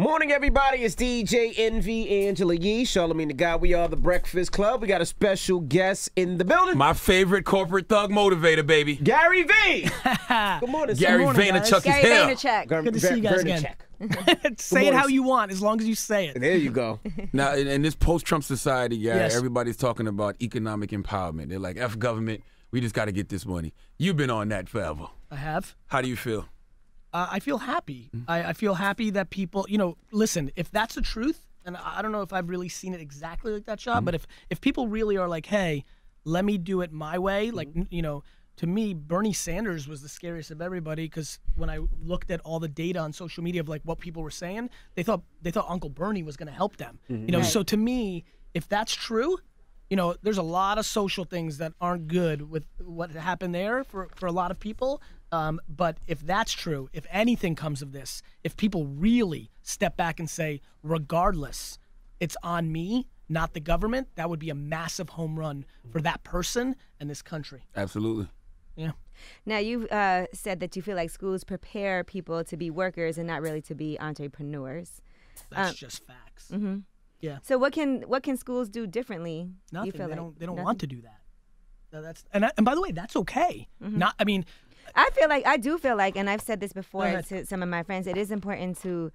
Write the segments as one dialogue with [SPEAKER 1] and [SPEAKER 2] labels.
[SPEAKER 1] Morning, everybody. It's DJ Envy, Angela Yee, Charlamagne the God. We are the Breakfast Club. We got a special guest in the building.
[SPEAKER 2] My favorite corporate thug motivator, baby.
[SPEAKER 1] Gary V. Good morning, sir.
[SPEAKER 2] Gary
[SPEAKER 3] morning, guys.
[SPEAKER 2] Vaynerchuk is
[SPEAKER 4] Gary
[SPEAKER 2] here.
[SPEAKER 4] Vaynerchuk.
[SPEAKER 3] Good to see you guys again. Say it how you want, as long as you say it.
[SPEAKER 1] There you go.
[SPEAKER 2] Now, in, in this post-Trump society, yeah,
[SPEAKER 3] Yes.
[SPEAKER 2] everybody's talking about economic empowerment. They're like, "F government, we just got to get this money." You've been on that forever.
[SPEAKER 3] I have.
[SPEAKER 2] How do you feel?
[SPEAKER 3] Uh, I feel happy.
[SPEAKER 2] Mm.
[SPEAKER 3] I, I feel happy that people, you know, listen. If that's the truth, and I don't know if I've really seen it exactly like that,
[SPEAKER 2] Mm.
[SPEAKER 3] Sean, but if if people really are like, hey, let me do it my way, like
[SPEAKER 2] Mm-hmm.
[SPEAKER 3] you know. To me, Bernie Sanders was the scariest of everybody because when I looked at all the data on social media of like what people were saying, they thought they thought Uncle Bernie was going to help them.
[SPEAKER 2] Mm-hmm.
[SPEAKER 3] You know, so to me, if that's true, you know, there's a lot of social things that aren't good with what happened there for, for a lot of people. Um, but if that's true, if anything comes of this, if people really step back and say, regardless, it's on me, not the government, that would be a massive home run for that person and this country.
[SPEAKER 2] Absolutely.
[SPEAKER 3] Yeah.
[SPEAKER 4] Now you uh, said that you feel like schools prepare people to be workers and not really to be entrepreneurs.
[SPEAKER 3] That's
[SPEAKER 4] Um,
[SPEAKER 3] just facts. Yeah.
[SPEAKER 4] So what can what can schools do differently?
[SPEAKER 3] Nothing.
[SPEAKER 4] You
[SPEAKER 3] They
[SPEAKER 4] like?
[SPEAKER 3] don't. They don't
[SPEAKER 4] Nothing?
[SPEAKER 3] want to do that. No, that's and I, and by the way, that's okay. Not. I mean,
[SPEAKER 4] I feel like I do feel like, and I've said this before to some of my friends. It is important to.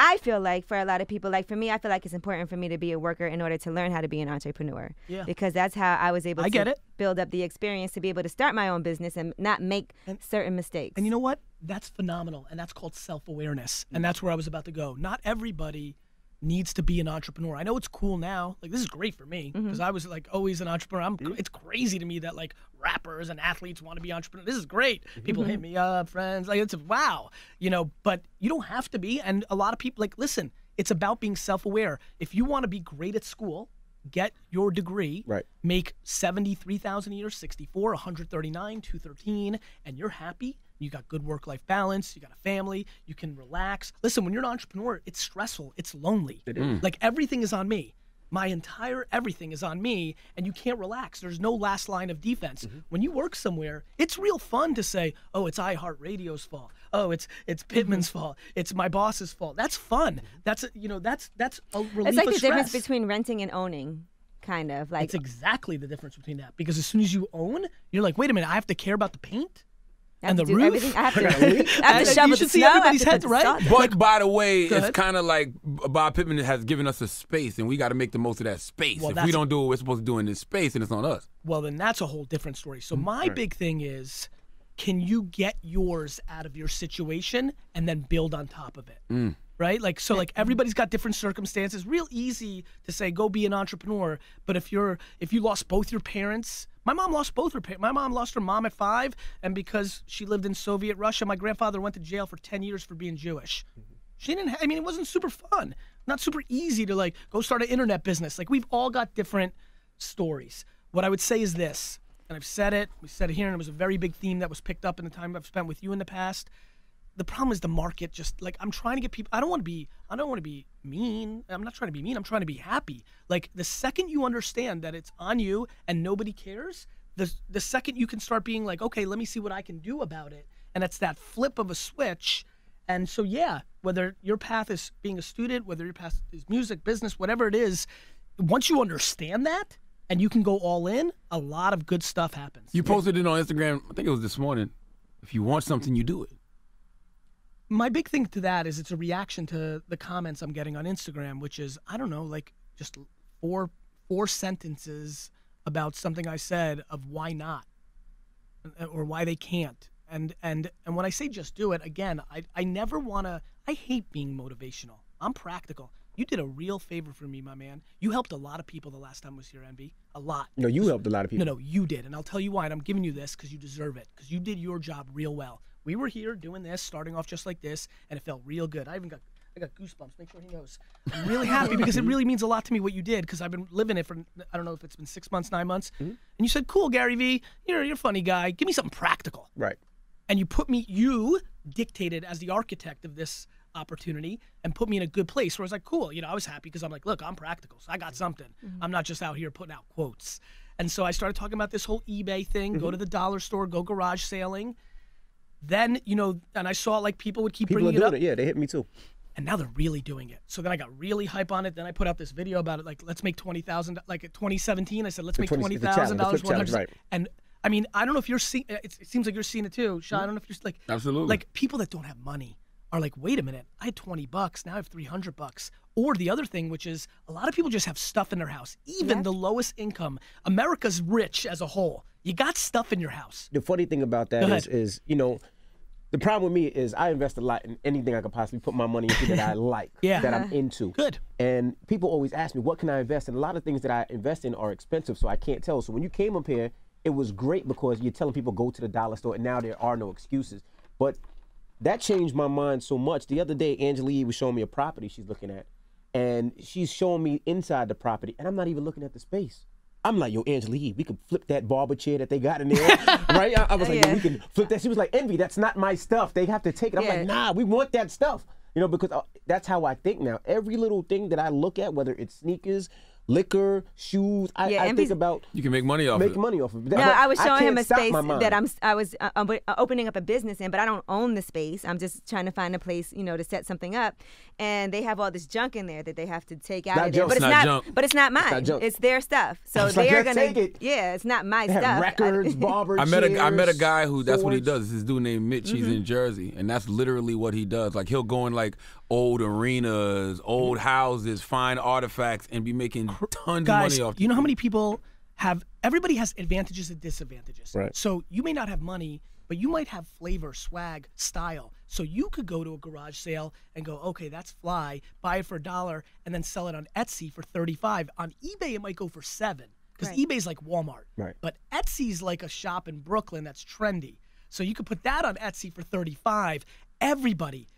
[SPEAKER 4] I feel like for a lot of people, like for me, I feel like it's important for me to be a worker in order to learn how to be an entrepreneur.
[SPEAKER 3] Yeah.
[SPEAKER 4] Because that's how I was able
[SPEAKER 3] I
[SPEAKER 4] to
[SPEAKER 3] get it.
[SPEAKER 4] build up the experience to be able to start my own business and not make certain mistakes.
[SPEAKER 3] And you know what? That's phenomenal. And that's called self awareness. And mm. that's where I was about to go. Not everybody needs to be an entrepreneur. I know it's cool now. Like, this is great for me mm-hmm. because I was like always an entrepreneur. I'm, It's crazy to me that like rappers and athletes want to be entrepreneurs. This is great. People hit mm-hmm. me up, friends. Like, it's wow, you know, but you don't have to be. And a lot of people, like, listen, it's about being self aware. If you want to be great at school, get your degree
[SPEAKER 1] Right.
[SPEAKER 3] make 73,000 a year, 64, 139, 213, and you're happy, you got good work life balance, you got a family, you can relax. Listen, when you're an entrepreneur, it's stressful, it's lonely. Mm. Like everything is on me. My entire everything is on me, and you can't relax. There's no last line of defense. Mm-hmm. When you work somewhere, it's real fun to say, "Oh, it's iHeartRadio's fault. Oh, it's it's mm-hmm. Pittman's fault. It's my boss's fault." That's fun. Mm-hmm. That's you know that's that's a relief
[SPEAKER 4] it's like
[SPEAKER 3] of
[SPEAKER 4] the difference between renting and owning, kind of like
[SPEAKER 3] It's exactly the difference between that because as soon as you own, you're like, wait a minute, I have to care about the paint
[SPEAKER 4] I
[SPEAKER 3] and the
[SPEAKER 4] do
[SPEAKER 3] roof.
[SPEAKER 4] everything. I have to, I have
[SPEAKER 3] And
[SPEAKER 4] to
[SPEAKER 3] you should see
[SPEAKER 4] snow. I have
[SPEAKER 3] everybody's
[SPEAKER 4] to put
[SPEAKER 3] heads,
[SPEAKER 4] the
[SPEAKER 3] right?
[SPEAKER 2] But by the way, it's kind of like Bob Pittman has given us a space, and we got to make the most of that space.
[SPEAKER 3] Well,
[SPEAKER 2] if we don't do what we're supposed to do in this space, and it's on us.
[SPEAKER 3] Well, then that's a whole different story. So my big thing is, can you get yours out of your situation and then build on top of it?
[SPEAKER 2] Mm.
[SPEAKER 3] Right? Like so like everybody's got different circumstances. Real easy to say go be an entrepreneur, but if you're if you lost both your parents, my mom lost both her parents. My mom lost her mom at 5 and because she lived in Soviet Russia, my grandfather went to jail for 10 years for being Jewish. Mm-hmm. She didn't. Ha- I mean, it wasn't super fun. Not super easy to like go start an internet business. Like we've all got different stories. What I would say is this, and I've said it. We said it here, and it was a very big theme that was picked up in the time I've spent with you in the past. The problem is the market. Just like I'm trying to get people. I don't want to be. I don't want to be mean. I'm not trying to be mean. I'm trying to be happy. Like the second you understand that it's on you and nobody cares, the the second you can start being like, okay, let me see what I can do about it, and it's that flip of a switch. And so, yeah, whether your path is being a student, whether your path is music, business, whatever it is, once you understand that and you can go all in, a lot of good stuff happens.
[SPEAKER 2] You posted it on Instagram. I think it was this morning. If you want something, you do it.
[SPEAKER 3] My big thing to that is it's a reaction to the comments I'm getting on Instagram, which is I don't know, like just four four sentences about something I said of why not uh, or why they can't. And and and when I say just do it, again, I I never want to I hate being motivational. I'm practical. You did a real favor for me, my man. You helped a lot of people the last time I was here, Envy. A lot.
[SPEAKER 1] No, you helped a lot of people.
[SPEAKER 3] No, no, you did, and I'll tell you why. And I'm giving you this because you deserve it. Because you did your job real well. We were here doing this, starting off just like this, and it felt real good. I even got, I got goosebumps. Make sure he knows. I'm really happy because it really means a lot to me what you did. Because I've been living it for, I don't know if it's been six months, nine months. Mm-hmm. And you said, "Cool, Gary V, you're you're a funny guy. Give me something practical."
[SPEAKER 1] Right.
[SPEAKER 3] and you put me you dictated as the architect of this opportunity and put me in a good place where I was like, cool, you know, I was happy because I'm like, look, I'm practical. So I got something. Mm-hmm. I'm not just out here putting out quotes. And so I started talking about this whole eBay thing, mm-hmm. go to the dollar store, go garage sailing. Then, you know, and I saw like people would keep
[SPEAKER 1] People are
[SPEAKER 3] bringing it up.
[SPEAKER 1] it. Yeah, they hit me too.
[SPEAKER 3] and now they're really doing it. So then I got really hype on it. Then I put out this video about it, like let's make twenty thousand. Like at 2017, I said let's make
[SPEAKER 1] 20
[SPEAKER 3] twenty
[SPEAKER 1] the challenge,
[SPEAKER 3] thousand
[SPEAKER 1] the
[SPEAKER 3] dollars,
[SPEAKER 1] flip
[SPEAKER 3] one
[SPEAKER 1] challenge,
[SPEAKER 3] hundred.
[SPEAKER 1] right.
[SPEAKER 3] And I mean, I don't know if you're seeing. It, it seems like you're seeing it too, Sean. I mm-hmm. don't know if you're like
[SPEAKER 2] Absolutely.
[SPEAKER 3] like people that don't have money are like, wait a minute, I had 20 bucks, now I have 300 bucks. Or the other thing, which is a lot of people just have stuff in their house, even
[SPEAKER 4] Yeah.
[SPEAKER 3] the lowest income. America's rich as a whole. You got stuff in your house.
[SPEAKER 1] the funny thing about that is, is, you know, the problem with me is I invest a lot in anything I could possibly put my money into that I like,
[SPEAKER 3] Yeah.
[SPEAKER 1] that I'm uh-huh. into.
[SPEAKER 3] Good.
[SPEAKER 1] And people always ask me, what can I invest in? A lot of things that I invest in are expensive, so I can't tell. So when you came up here, it was great because you're telling people go to the dollar store, and now there are no excuses. But that changed my mind so much. The other day, Angela Yee was showing me a property she's looking at, and she's showing me inside the property, and I'm not even looking at the space. I'm like, yo, Angela Yee, we could flip that barber chair that they got in there, right? I, I was like,
[SPEAKER 4] Yeah.
[SPEAKER 1] we can flip that. She was like, Envy, that's not my stuff. They have to take it. I'm
[SPEAKER 4] Yeah.
[SPEAKER 1] like, nah, we want that stuff. You know, because uh, that's how I think now. Every little thing that I look at, whether it's sneakers, liquor, shoes, I,
[SPEAKER 4] Yeah,
[SPEAKER 1] I think about
[SPEAKER 2] you can make money off
[SPEAKER 1] making
[SPEAKER 2] it.
[SPEAKER 1] money off of it.
[SPEAKER 4] No,
[SPEAKER 1] But
[SPEAKER 4] I was showing him a space that I'm I was uh, um, uh, opening up a business in, but I don't own the space. I'm just trying to find a place, you know, to set something up. And they have all this junk in there that they have to take out
[SPEAKER 1] Not
[SPEAKER 4] of there.
[SPEAKER 1] junk.
[SPEAKER 4] But
[SPEAKER 2] It's
[SPEAKER 4] it's
[SPEAKER 2] not
[SPEAKER 4] not,
[SPEAKER 2] junk.
[SPEAKER 4] but it's not mine.
[SPEAKER 1] junk.
[SPEAKER 4] It's their stuff. So
[SPEAKER 1] It's like,
[SPEAKER 4] they're gonna
[SPEAKER 1] take it."
[SPEAKER 4] Yeah, it's not my
[SPEAKER 1] They
[SPEAKER 4] stuff.
[SPEAKER 1] Records, barber
[SPEAKER 2] I met a I met a guy who that's what he
[SPEAKER 1] swords.
[SPEAKER 2] does. This dude named Mitch. He's
[SPEAKER 3] Mm-hmm.
[SPEAKER 2] in Jersey, and that's literally what he does. Like he'll go in like old arenas, old mm. houses, find artifacts, and be making tons
[SPEAKER 3] Guys,
[SPEAKER 2] of money off.
[SPEAKER 3] you know how many people have, everybody has advantages and disadvantages.
[SPEAKER 1] Right.
[SPEAKER 3] So you may not have money, but you might have flavor, swag, style. So you could go to a garage sale and go, okay, that's fly, buy it for a dollar, and then sell it on Etsy for 35. On eBay, it might go for seven because
[SPEAKER 4] Right.
[SPEAKER 3] eBay's like Walmart.
[SPEAKER 1] Right.
[SPEAKER 3] But Etsy's like a shop in Brooklyn that's trendy. So you could put that on Etsy for 35. Everybody,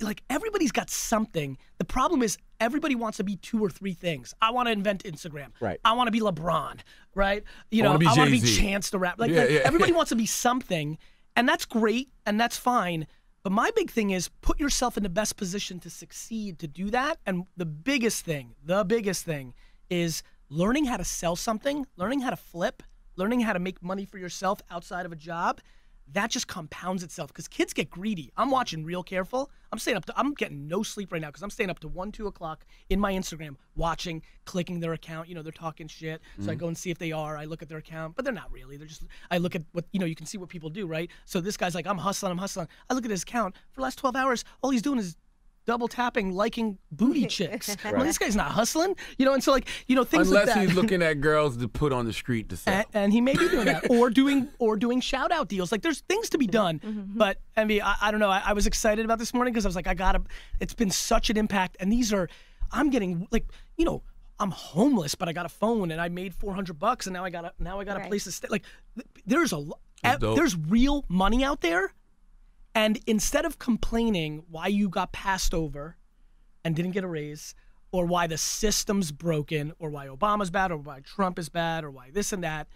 [SPEAKER 3] like everybody's got something. The problem is everybody wants to be two or three things. I want to invent Instagram.
[SPEAKER 1] Right.
[SPEAKER 3] I want to be LeBron. Right. You
[SPEAKER 2] I
[SPEAKER 3] know,
[SPEAKER 2] wanna
[SPEAKER 3] I want to be Chance the Rap. Like,
[SPEAKER 2] Yeah,
[SPEAKER 3] like,
[SPEAKER 2] yeah.
[SPEAKER 3] everybody wants to be something, and that's great and that's fine. But my big thing is put yourself in the best position to succeed to do that. And the biggest thing, the biggest thing is learning how to sell something, learning how to flip, learning how to make money for yourself outside of a job. That just compounds itself because kids get greedy. I'm watching real careful. I'm staying up to, I'm getting no sleep right now because I'm staying up to one, two o'clock in my Instagram, watching, clicking their account. You know, they're talking shit. So I mm-hmm. go and see if they are. I look at their account, but they're not really. They're just, I look at what, you know, you can see what people do, right? So this guy's like, I'm hustling, I'm hustling. I look at his account. For the last 12 hours, all he's doing is double tapping, liking booty chicks. I'm like, this guy's not hustling, you know, and so like, you know, things
[SPEAKER 2] Unless
[SPEAKER 3] like that.
[SPEAKER 2] he's looking at girls to put on the street to sell.
[SPEAKER 3] and, and he may be doing that, or doing or doing shout out deals. Like there's things to be done, mm-hmm. Mm-hmm. but I mean, I, I don't know. I, I was excited about this morning because I was like, I gotta. It's been such an impact, and these are, I'm getting like, you know. I'm homeless, but I got a phone and I made 400 bucks, and now I got a now I got a place to stay. Like, th- there's a lo-
[SPEAKER 2] That's dope.
[SPEAKER 3] there's real money out there, and instead of complaining why you got passed over, and didn't get a raise, or why the system's broken, or why Obama's bad, or why Trump is bad, or why this and that.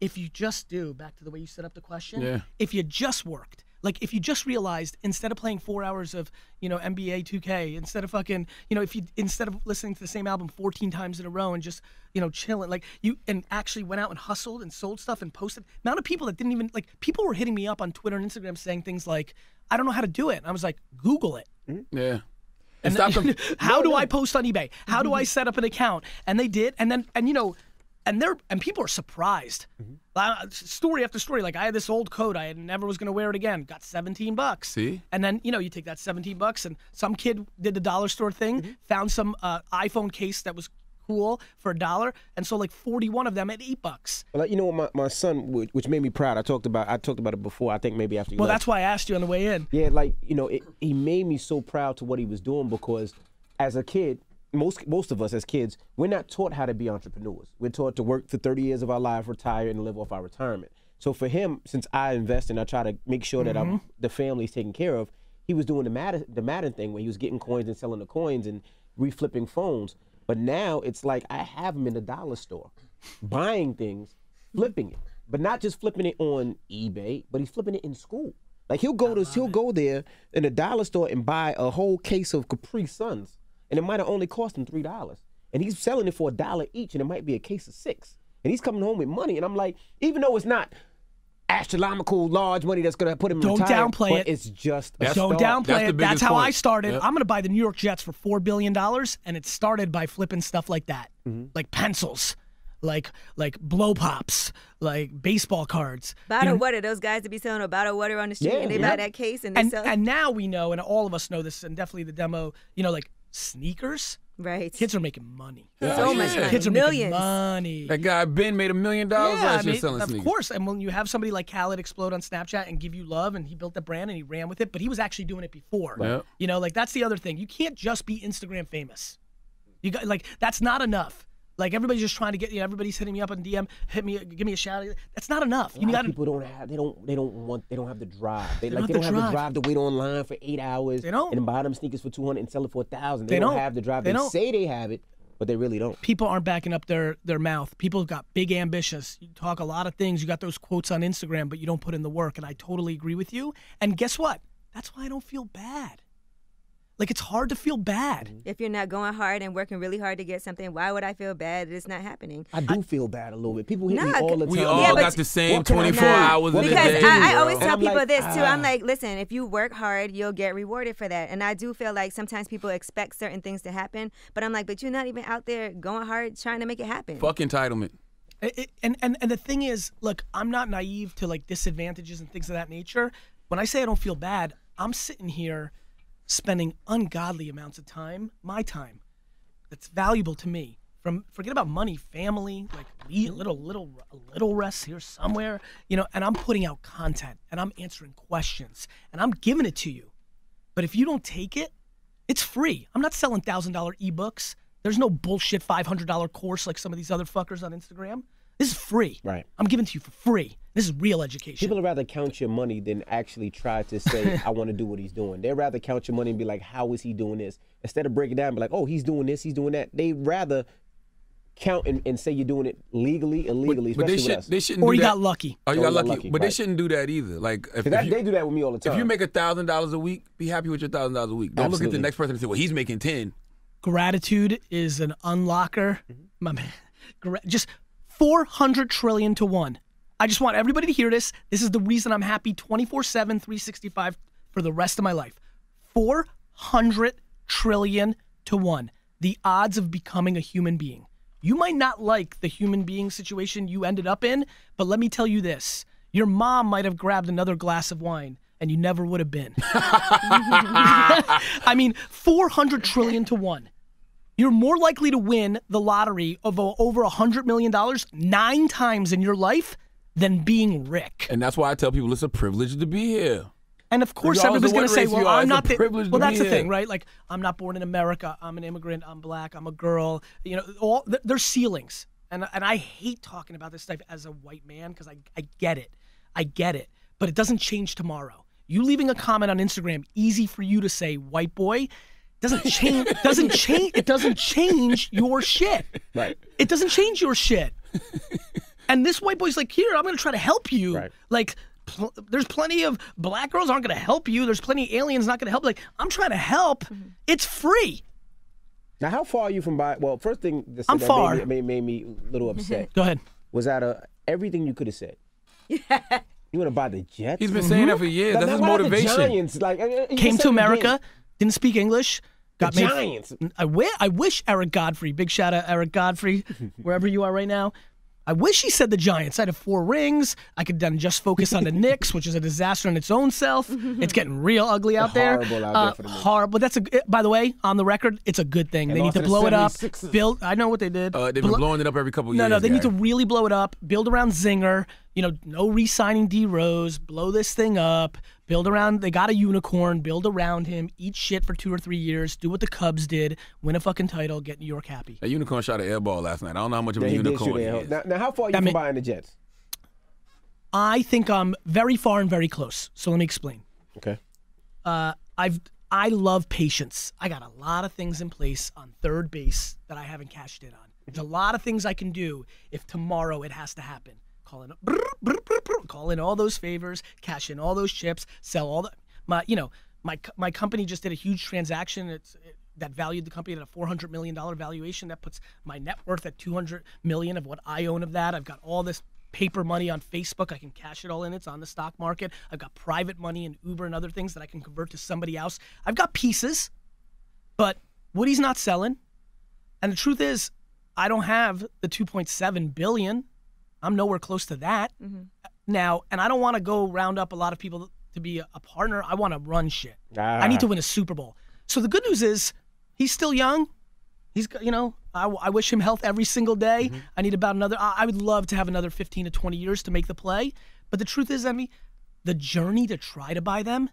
[SPEAKER 3] If you just do, back to the way you set up the question,
[SPEAKER 2] Yeah.
[SPEAKER 3] if you just worked, like if you just realized instead of playing four hours of, you know, NBA 2K, instead of fucking, you know, if you, instead of listening to the same album 14 times in a row and just, you know, chilling, like you, and actually went out and hustled and sold stuff and posted, amount of people that didn't even, like, people were hitting me up on Twitter and Instagram saying things like, I don't know how to do it. And I was like, Google it.
[SPEAKER 2] yeah.
[SPEAKER 3] And
[SPEAKER 2] stop
[SPEAKER 3] then-
[SPEAKER 2] them-
[SPEAKER 3] how do I post on eBay? How do I set up an account? And they did, and then and you know, and they're and people are surprised. Uh, story after story, like I had this old coat, I never was to wear it again. Got seventeen bucks.
[SPEAKER 2] See?
[SPEAKER 3] And then you know you take that seventeen bucks, and some kid did the dollar store thing, found some uh, iPhone case that was cool for a dollar, and sold like forty one of them at eight bucks.
[SPEAKER 1] Like you know what, my, my son, which, which made me proud. I talked about I talked about it before. I think maybe after you
[SPEAKER 3] Well,
[SPEAKER 1] left.
[SPEAKER 3] that's why I asked you on the way in.
[SPEAKER 1] Yeah, like you know, it, he made me so proud to what he was doing because as a kid, most most of us as kids, we're not taught how to be entrepreneurs. We're taught to work for 30 years of our life, retire, and live off our retirement. So for him, since I invest and I try to make sure that I'm, the family's taken care of, he was doing the Madden, the Madden thing where he was getting coins and selling the coins and reflipping phones. But now it's like I have him in the dollar store, buying things, flipping it, but not just flipping it on eBay, but he's flipping it in school. Like he'll go to he'll go there in the dollar store and buy a whole case of Capri Suns, and it might have only cost him three dollars, and he's selling it for a dollar each, and it might be a case of six, and he's coming home with money, and I'm like, even though it's not astronomical large money that's gonna put him.
[SPEAKER 3] Don't
[SPEAKER 1] retired,
[SPEAKER 3] downplay
[SPEAKER 1] but
[SPEAKER 3] it.
[SPEAKER 1] It's just a
[SPEAKER 2] That's-
[SPEAKER 3] Don't
[SPEAKER 1] start.
[SPEAKER 3] downplay
[SPEAKER 2] That's the
[SPEAKER 3] it. That's
[SPEAKER 2] biggest
[SPEAKER 3] how I started.
[SPEAKER 2] Yep.
[SPEAKER 3] I'm going to buy the New York Jets for $4 billion, and it started by flipping stuff like that,
[SPEAKER 1] Mm-hmm.
[SPEAKER 3] like pencils, like like blow pops, like baseball cards. you
[SPEAKER 4] Bottled
[SPEAKER 3] know,
[SPEAKER 4] water. Those guys to be selling a bottle of water on the street
[SPEAKER 1] Yeah,
[SPEAKER 4] and they
[SPEAKER 1] yeah.
[SPEAKER 4] buy that case and they
[SPEAKER 3] and,
[SPEAKER 4] sell.
[SPEAKER 3] and now we know, and all of us know this, and definitely the demo, you know, like sneakers.
[SPEAKER 4] right.
[SPEAKER 3] Kids are making money.
[SPEAKER 4] so much money.
[SPEAKER 3] Kids are
[SPEAKER 4] Millions.
[SPEAKER 3] making money.
[SPEAKER 2] That guy Ben made a million dollars
[SPEAKER 3] Yeah, I
[SPEAKER 2] last year
[SPEAKER 3] mean,
[SPEAKER 2] selling
[SPEAKER 3] of
[SPEAKER 2] sneakers.
[SPEAKER 3] course. And when you have somebody like Khaled explode on Snapchat and give you love, and he built the brand and he ran with it, but he was actually doing it before.
[SPEAKER 2] Right.
[SPEAKER 3] You know, like that's the other thing. You can't just be Instagram famous. You got like that's not enough. Like everybody's just trying to get you. Know, everybody's hitting me up on DM, hit me, give me a shout. That's not enough.
[SPEAKER 1] A
[SPEAKER 3] You got
[SPEAKER 1] of people don't have. They don't. They don't want. They don't have the drive. They,
[SPEAKER 3] don't
[SPEAKER 1] like.
[SPEAKER 3] have
[SPEAKER 1] They
[SPEAKER 3] the
[SPEAKER 1] don't have
[SPEAKER 3] drive.
[SPEAKER 1] the drive to wait online for eight hours.
[SPEAKER 3] They don't.
[SPEAKER 1] And buy them sneakers for two hundred and sell it for a thousand. They,
[SPEAKER 3] They
[SPEAKER 1] don't,
[SPEAKER 3] don't.
[SPEAKER 1] have the drive.
[SPEAKER 3] They
[SPEAKER 1] They,
[SPEAKER 3] don't.
[SPEAKER 1] say they have it, but they really don't.
[SPEAKER 3] people aren't backing up their their mouth. People have got big ambitions. You talk a lot of things. You got those quotes on Instagram, but you don't put in the work. And I totally agree with you. And guess what? That's why I don't feel bad. Like it's hard to feel bad.
[SPEAKER 4] If you're not going hard and working really hard to get something, why would I feel bad that it's not happening?
[SPEAKER 1] I do feel bad a little bit. People hit me
[SPEAKER 4] Nah,
[SPEAKER 1] all the time.
[SPEAKER 2] We
[SPEAKER 4] Yeah,
[SPEAKER 2] all
[SPEAKER 4] but-
[SPEAKER 2] got the same
[SPEAKER 1] What can I
[SPEAKER 2] 24 hours
[SPEAKER 1] What
[SPEAKER 2] in a
[SPEAKER 1] can
[SPEAKER 4] Because
[SPEAKER 2] day.
[SPEAKER 4] I, I always tell
[SPEAKER 1] I'm
[SPEAKER 4] people
[SPEAKER 1] like,
[SPEAKER 4] this too. I'm
[SPEAKER 1] ah.
[SPEAKER 4] like, listen, if you work hard, you'll get rewarded for that. And I do feel like sometimes people expect certain things to happen, but I'm like, but you're not even out there going hard trying to make it happen.
[SPEAKER 2] Fuck entitlement.
[SPEAKER 3] It- it- and, and and the thing is, look, I'm not naive to like disadvantages and things of that nature. When I say I don't feel bad, I'm sitting here spending ungodly amounts of time, my time, that's valuable to me. From forget about money, family, like le- little little little rest here somewhere, you know. And I'm putting out content and I'm answering questions and I'm giving it to you. But if you don't take it, it's free. I'm not selling thousand dollar ebooks. There's no bullshit five hundred dollar course like some of these other fuckers on Instagram. This is free.
[SPEAKER 1] Right.
[SPEAKER 3] I'm giving it to you for free. This is real education.
[SPEAKER 1] People would rather count your money than actually try to say, I want to do what he's doing. They'd rather count your money and be like, how is he doing this? Instead of breaking down and be like, oh, he's doing this, he's doing that. They'd rather count and, and say you're doing it legally, illegally,
[SPEAKER 2] But they should
[SPEAKER 1] with us.
[SPEAKER 2] they shouldn't
[SPEAKER 3] or
[SPEAKER 2] do
[SPEAKER 3] you
[SPEAKER 2] that.
[SPEAKER 3] got lucky.
[SPEAKER 2] Oh, you got
[SPEAKER 1] got
[SPEAKER 2] lucky.
[SPEAKER 1] lucky,
[SPEAKER 2] But they shouldn't do that either. Like if,
[SPEAKER 1] 'Cause that-
[SPEAKER 2] if you,
[SPEAKER 1] they do that with me all the time.
[SPEAKER 2] if you make a thousand dollars a week, be happy with your thousand dollars a week. Don't look at the next person and say, "Well, he's making 10.
[SPEAKER 3] Gratitude is an unlocker.
[SPEAKER 1] Mm-hmm.
[SPEAKER 3] My man. Just 400 trillion to one. I just want everybody to hear this. This is the reason I'm happy 24 7, 365 for the rest of my life. 400 trillion to one. The odds of becoming a human being. You might not like the human being situation you ended up in, but let me tell you this your mom might have grabbed another glass of wine and you never would have been. I mean, 400 trillion to one. You're more likely to win the lottery of over $100 million nine times in your life than being Rick.
[SPEAKER 2] And that's why I tell people it's a privilege to be here.
[SPEAKER 3] And of course, everybody's going to say, well, I'm not the.
[SPEAKER 2] privilege
[SPEAKER 3] Well, that's the thing, right? Like, I'm not born in America. I'm an immigrant. I'm black. I'm a girl. You know, all there's ceilings. And, and I hate talking about this stuff as a white man because I, I get it. I get it. But it doesn't change tomorrow. You leaving a comment on Instagram, easy for you to say, white boy, doesn't change. doesn't change. It doesn't change your shit.
[SPEAKER 1] Right.
[SPEAKER 3] It doesn't change your shit. and this white boy's like, here, I'm going to try to help you.
[SPEAKER 1] Right.
[SPEAKER 3] Like, pl- there's plenty of black girls aren't going to help you. There's plenty of aliens not going to help. Like, I'm trying to help. It's free.
[SPEAKER 1] Now, how far are you from buying? Well, first thing that,
[SPEAKER 3] I'm
[SPEAKER 1] that
[SPEAKER 3] far.
[SPEAKER 1] Made, me, made, made me a little upset
[SPEAKER 3] Go ahead.
[SPEAKER 1] was out of everything you could have said. You want to buy the Jets?
[SPEAKER 2] He's been saying that for years.
[SPEAKER 1] Now,
[SPEAKER 2] That's his motivation.
[SPEAKER 1] The Giants, like, uh, uh, you
[SPEAKER 3] Came to
[SPEAKER 1] it again.
[SPEAKER 3] America, didn't speak English, got
[SPEAKER 1] The
[SPEAKER 3] made.
[SPEAKER 1] Giants.
[SPEAKER 3] I wish, Eric Godfrey, big shout out Eric Godfrey, wherever you are right now. I wish he said the Giants. I'd have four rings. I could then just focus on the Knicks, which is a disaster in its own self. It's getting real ugly out there.
[SPEAKER 1] Horrible out there for the Knicks.
[SPEAKER 3] horrible. That's a. By the way, on the record, it's a good thing. they need
[SPEAKER 1] lost
[SPEAKER 3] to
[SPEAKER 1] to the
[SPEAKER 3] blow it up. Build. I know what they did.
[SPEAKER 2] Uh, they've been
[SPEAKER 3] Blo-
[SPEAKER 2] blowing it up every couple
[SPEAKER 3] no,
[SPEAKER 2] years.
[SPEAKER 3] no, they need to really blow it up. Build around Zinger. You know, no re-signing D Rose. Blow this thing up. Build around. They got a unicorn. Build around him. Eat shit for two or three years. Do what the Cubs did. Win a fucking title. Get New York happy.
[SPEAKER 2] That unicorn shot an air ball last night. I don't know how much of
[SPEAKER 1] Yeah,
[SPEAKER 2] a
[SPEAKER 1] he did
[SPEAKER 2] unicorn
[SPEAKER 1] shoot
[SPEAKER 2] he
[SPEAKER 1] that.
[SPEAKER 2] is.
[SPEAKER 1] Now, now, how far are you
[SPEAKER 3] That
[SPEAKER 1] from
[SPEAKER 3] ma-
[SPEAKER 1] buying the Jets?
[SPEAKER 3] I think I'm very far and very close. So let me explain.
[SPEAKER 1] Okay.
[SPEAKER 3] Uh, I've I love patience. I got a lot of things in place on third base that I haven't cashed in on. There's a lot of things I can do if tomorrow it has to happen. Call in, call in all those favors, cash in all those chips, sell all the my you know my my company just did a huge transaction. It's it, that valued the company at a 400 million dollar valuation. That puts my net worth at 200 million of what I own of that. I've got all this paper money on Facebook. I can cash it all in. It's on the stock market. I've got private money in Uber and other things that I can convert to somebody else. I've got pieces, but Woody's not selling. And the truth is, I don't have the 2.7 billion. I'm nowhere close to that mm-hmm. now, and I don't want to go round up a lot of people to be a, a partner. I want to run shit. I need to ah. win a Super Bowl. So the good news is, he's still young. He's got, you know, I, I wish him health every single day. Mm-hmm. I need about another. I, I would love to have another 15 to 20 years to make the play. But the truth is, Envy, the journey to try to buy them,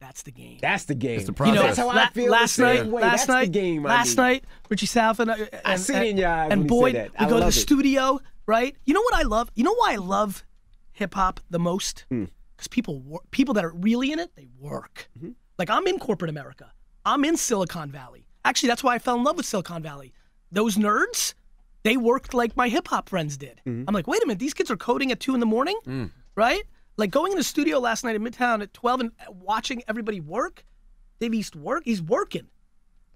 [SPEAKER 3] that's the game.
[SPEAKER 1] That's the game.
[SPEAKER 2] That's the
[SPEAKER 3] You know.
[SPEAKER 1] That's how I feel
[SPEAKER 3] Last
[SPEAKER 1] the
[SPEAKER 3] night,
[SPEAKER 1] way.
[SPEAKER 3] last
[SPEAKER 1] That's the
[SPEAKER 3] night,
[SPEAKER 1] game, my
[SPEAKER 3] last
[SPEAKER 1] dude.
[SPEAKER 3] night, Richie South and, and
[SPEAKER 1] see it in your eyes
[SPEAKER 3] and
[SPEAKER 1] when you say
[SPEAKER 3] Boyd,
[SPEAKER 1] that.
[SPEAKER 3] we go to the
[SPEAKER 1] it.
[SPEAKER 3] studio, right? You know what I love? You know why I love hip hop the most?
[SPEAKER 1] Hmm.
[SPEAKER 3] Because people, wor- people that are really in it, they work.
[SPEAKER 1] Mm-hmm.
[SPEAKER 3] Like I'm in corporate America. I'm in Silicon Valley. Actually, that's why I fell in love with Silicon Valley. Those nerds, they worked like my hip hop friends did.
[SPEAKER 1] Mm-hmm.
[SPEAKER 3] I'm like, wait a minute, these kids are coding at two in the morning, right? Like going in the studio last night in Midtown at 12 and watching everybody work. Dave East work. He's working.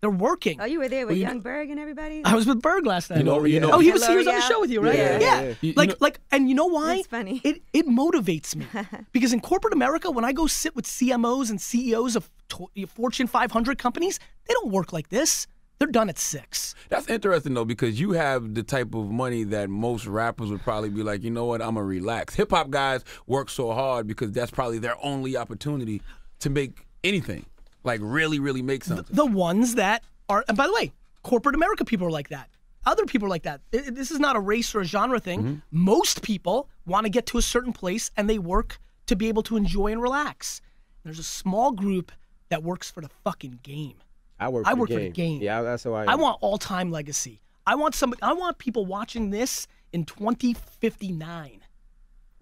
[SPEAKER 3] They're working.
[SPEAKER 4] Oh, you were there with
[SPEAKER 2] you
[SPEAKER 4] Young Berg and everybody.
[SPEAKER 3] I was with Berg last night.
[SPEAKER 2] You know, you know.
[SPEAKER 3] Oh, he was, he
[SPEAKER 4] Hello,
[SPEAKER 3] was on the show with you, right?
[SPEAKER 1] Yeah, yeah, yeah.
[SPEAKER 2] You-
[SPEAKER 3] Like,
[SPEAKER 2] know-
[SPEAKER 3] like, and you know why?
[SPEAKER 4] It's funny.
[SPEAKER 3] It it motivates me because in corporate America, when I go sit with CMOs and CEOs of to- Fortune 500 companies, they don't work like this. They're done at six.
[SPEAKER 2] That's interesting though because you have the type of money that most rappers would probably be like, you know what, I'm gonna relax. Hip hop guys work so hard because that's probably their only opportunity to make anything, like really, really make something.
[SPEAKER 3] The ones that are, and by the way, corporate America people are like that. Other people are like that. I- I- this is not a race or a genre thing. Mm-hmm. Most people want to get to a certain place and they work to be able to enjoy and relax. There's a small group that works for the fucking game.
[SPEAKER 1] I work.
[SPEAKER 3] I
[SPEAKER 1] for
[SPEAKER 3] work
[SPEAKER 1] the
[SPEAKER 3] for the
[SPEAKER 1] game.
[SPEAKER 3] game.
[SPEAKER 1] Yeah, that's how I.
[SPEAKER 3] I want all time legacy. I want somebody. I want people watching this in 2059.